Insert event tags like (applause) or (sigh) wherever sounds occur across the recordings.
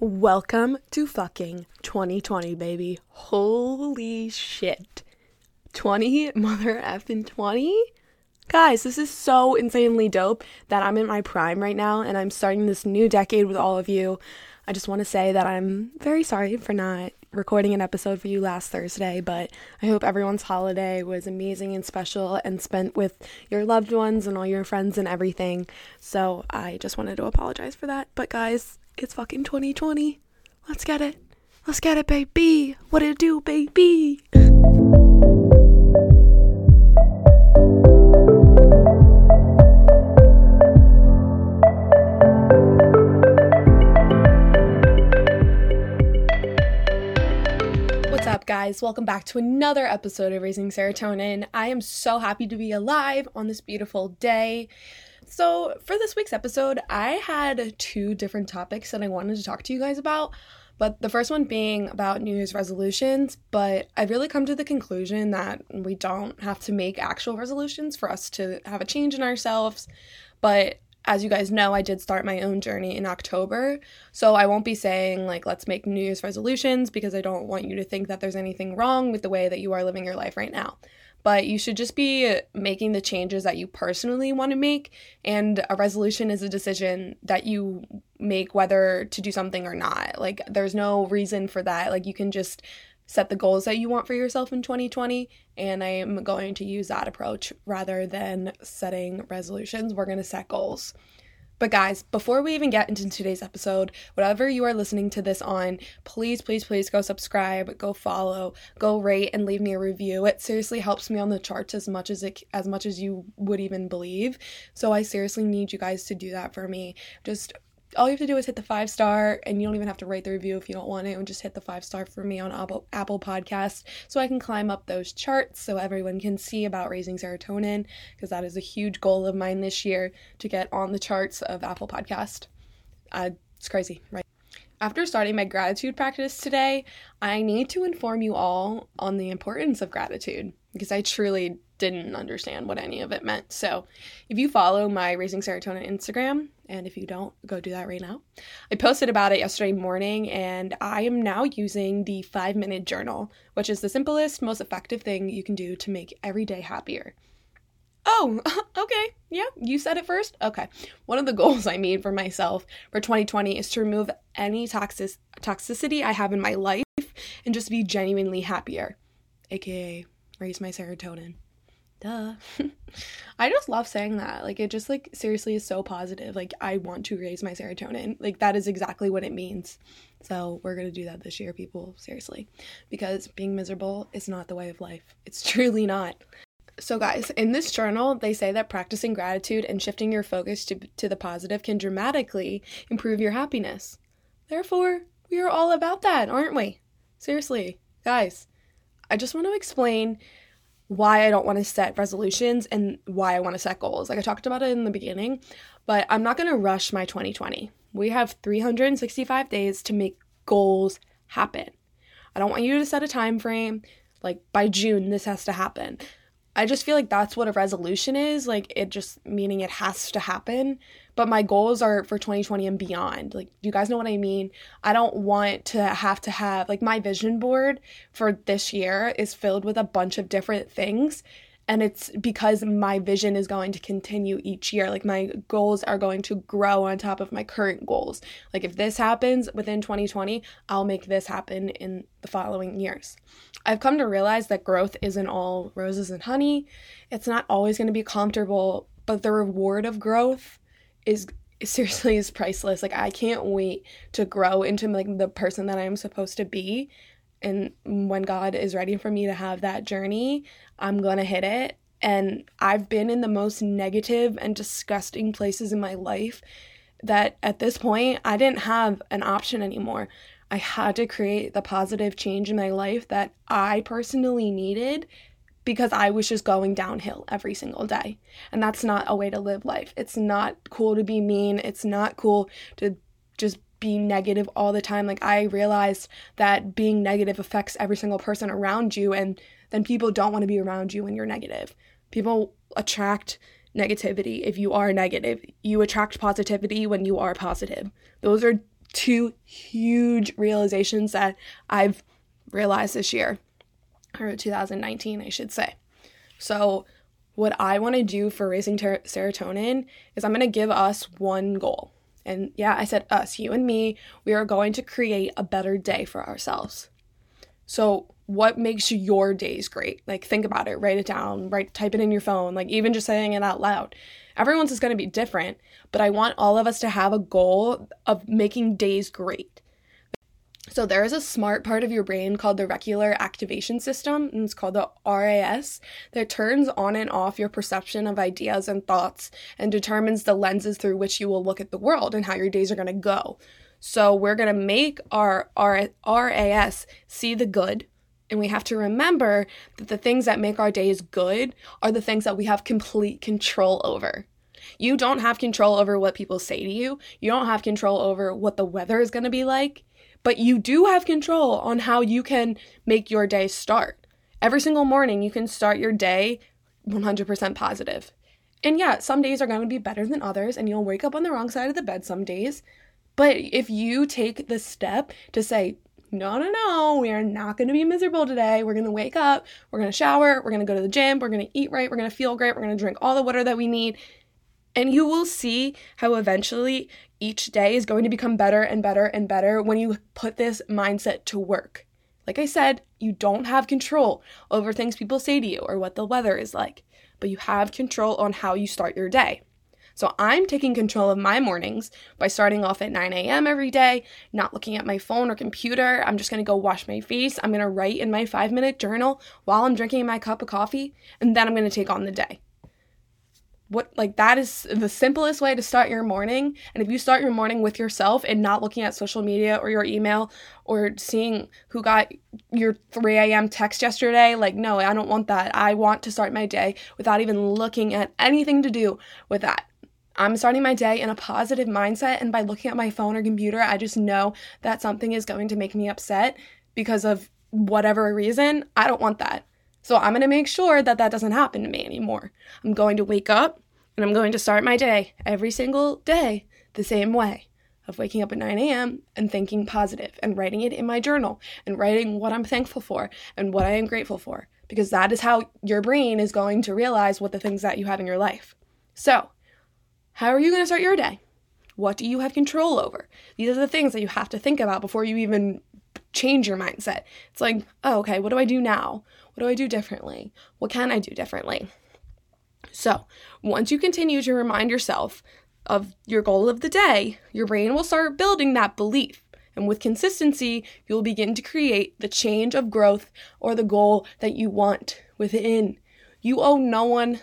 Welcome to fucking 2020, baby. Holy shit. 20 mother effing 20? Guys, this is so insanely dope that I'm in my prime right now and I'm starting this new decade with all of you. I just want to say that I'm very sorry for not recording an episode for you last Thursday, but I hope everyone's holiday was amazing and special and spent with your loved ones and all your friends and everything. So I just wanted to apologize for that. But guys, it's fucking 2020. Let's get it. Let's get it, baby. What it do, baby? Guys? Welcome back to another episode of Raising Serotonin. I am so happy to be alive on this beautiful day. So, for this week's episode, I had two different topics that I wanted to talk to you guys about. But the first one being about New Year's resolutions. But I've really come to the conclusion that we don't have to make actual resolutions for us to have a change in ourselves. But as you guys know, I did start my own journey in October. So I won't be saying, like, let's make New Year's resolutions because I don't want you to think that there's anything wrong with the way that you are living your life right now. But you should just be making the changes that you personally want to make. And a resolution is a decision that you make whether to do something or not. Like, there's no reason for that. Like, you can just set the goals that you want for yourself in 2020 and i am going to use that approach rather than setting resolutions. We're going to set goals. But guys before we even get into today's episode whatever you are listening to this on please please please go subscribe go follow go rate and leave me a review. It seriously helps me on the charts as much as it as much as you would even believe. So i seriously need you guys to do that for me. Just all you have to do is hit the five star and you don't even have to write the review if you don't want it and just hit the five star for me on apple apple podcast so i can climb up those charts so everyone can see about raising serotonin because that is a huge goal of mine this year to get on the charts of apple podcast. Uh, it's crazy right? After starting my gratitude practice today i need to inform you all on the importance of gratitude because i truly didn't understand what any of it meant. So, if you follow my Raising Serotonin Instagram, and if you don't, go do that right now. I posted about it yesterday morning, and I am now using the five minute journal, which is the simplest, most effective thing you can do to make every day happier. Oh, (laughs) okay. Yeah, you said it first? Okay. One of the goals I made for myself for 2020 is to remove any toxic- toxicity I have in my life and just be genuinely happier, aka raise my serotonin duh. (laughs) I just love saying that. Like it just like seriously is so positive. Like i want to raise my serotonin. Like that is exactly what it means. So we're gonna do that this year people seriously. Because being miserable is not the way of life. It's (laughs) truly not. So guys in this journal they say that practicing gratitude and shifting your focus to, to the positive can dramatically improve your happiness. Therefore we are all about that aren't we? Seriously guys i just want to explain why I don't want to set resolutions and why I want to set goals. Like I talked about it in the beginning, but I'm not going to rush my 2020. We have 365 days to make goals happen. I don't want you to set a time frame like by June this has to happen. I just feel like that's what a resolution is, like it just meaning it has to happen. But my goals are for 2020 and beyond. Like, do you guys know what I mean? I don't want to have to have like my vision board for this year is filled with a bunch of different things and it's because my vision is going to continue each year. Like my goals are going to grow on top of my current goals. Like if this happens within 2020 i'll make this happen in the following years. I've come to realize that growth isn't all roses and honey. It's not always going to be comfortable but the reward of growth is seriously is priceless. Like i can't wait to grow into like the person that i'm supposed to be and when God is ready for me to have that journey, I'm going to hit it. And I've been in the most negative and disgusting places in my life that at this point I didn't have an option anymore. I had to create the positive change in my life that I personally needed because I was just going downhill every single day. And that's not a way to live life. It's not cool to be mean. It's not cool to just be negative all the time. Like I realized that being negative affects every single person around you and then people don't want to be around you when you're negative. People attract negativity if you are negative. You attract positivity when you are positive. Those are two huge realizations that I've realized this year, or 2019, I should say. So, what I want to do for raising ter- serotonin is I'm going to give us one goal. And yeah, I said us, you and me, we are going to create a better day for ourselves. So, what makes your days great? Like, think about it, write it down, write, type it in your phone, like, even just saying it out loud. Everyone's is going to be different, but I want all of us to have a goal of making days great. So there is a smart part of your brain called the reticular activation system, and it's called the RAS, that turns on and off your perception of ideas and thoughts and determines the lenses through which you will look at the world and how your days are going to go. So we're going to make our, RAS see the good, and we have to remember that the things that make our days good are the things that we have complete control over. You don't have control over what people say to you. You don't have control over what the weather is going to be like, but you do have control on how you can make your day start. Every single morning, you can start your day 100% positive. And yeah, some days are going to be better than others, and you'll wake up on the wrong side of the bed some days. But if you take the step to say, no, no, no, we are not going to be miserable today. We're going to wake up, we're going to shower, we're going to go to the gym, we're going to eat right, we're going to feel great, we're going to drink all the water that we need. And you will see how eventually each day is going to become better and better and better when you put this mindset to work. Like I said, you don't have control over things people say to you or what the weather is like, but you have control on how you start your day. So I'm taking control of my mornings by starting off at 9 a.m. every day, not looking at my phone or computer. I'm just gonna go wash my face. I'm gonna write in my five minute journal while I'm drinking my cup of coffee, and then I'm gonna take on the day what like that is the simplest way to start your morning. And if you start your morning with yourself and not looking at social media or your email or seeing who got your 3 a.m text yesterday like no i don't want that. I want to start my day without even looking at anything to do with that. I'm starting my day in a positive mindset and by looking at my phone or computer i just know that something is going to make me upset because of whatever reason. I don't want that so I'm going to make sure that that doesn't happen to me anymore. I'm going to wake up and I'm going to start my day every single day the same way of waking up at 9 a.m. and thinking positive and writing it in my journal and writing what I'm thankful for and what I am grateful for because that is how your brain is going to realize what the things that you have in your life. So, how are you going to start your day? What do you have control over? These are the things that you have to think about before you even change your mindset. It's like, oh, okay, what do I do now? What do I do differently? What can I do differently? So, once you continue to remind yourself of your goal of the day, your brain will start building that belief. And with consistency, you'll begin to create the change of growth or the goal that you want within. You owe no one,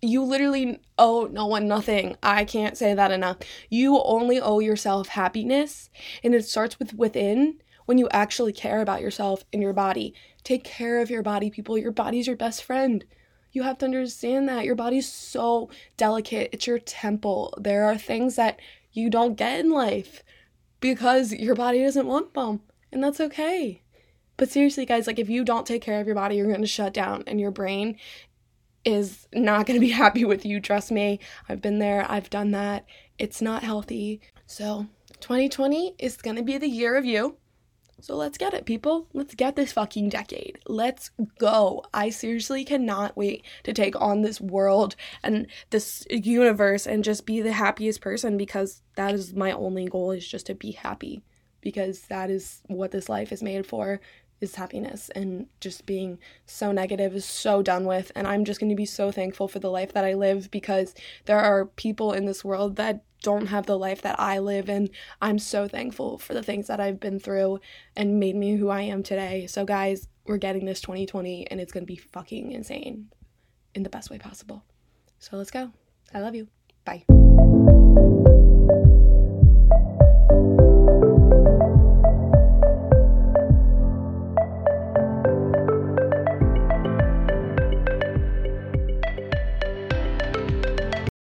you literally owe no one nothing. I can't say that enough. You only owe yourself happiness, and it starts with within when you actually care about yourself and your body. Take care of your body, people. Your body's your best friend. You have to understand that. Your body's so delicate. It's your temple. There are things that you don't get in life because your body doesn't want them. And that's okay. But seriously, guys, like if you don't take care of your body, you're going to shut down and your brain is not going to be (laughs) happy with you. Trust me. I've been there. I've done that. It's not healthy. So, 2020 is going to be the year of you. So let's get it, people. Let's get this fucking decade. Let's go. I seriously cannot wait to take on this world and this universe and just be the happiest person because that is my only goal is just to be happy because that is what this life is made for is happiness and just being so negative is so done with and i'm just going to be so thankful for the life that i live because there are people in this world that don't have the life that I live and I'm so thankful for the things that I've been through and made me who I am today. So guys, we're getting this 2020 and it's going to be fucking insane in the best way possible. So let's go. I love you. Bye.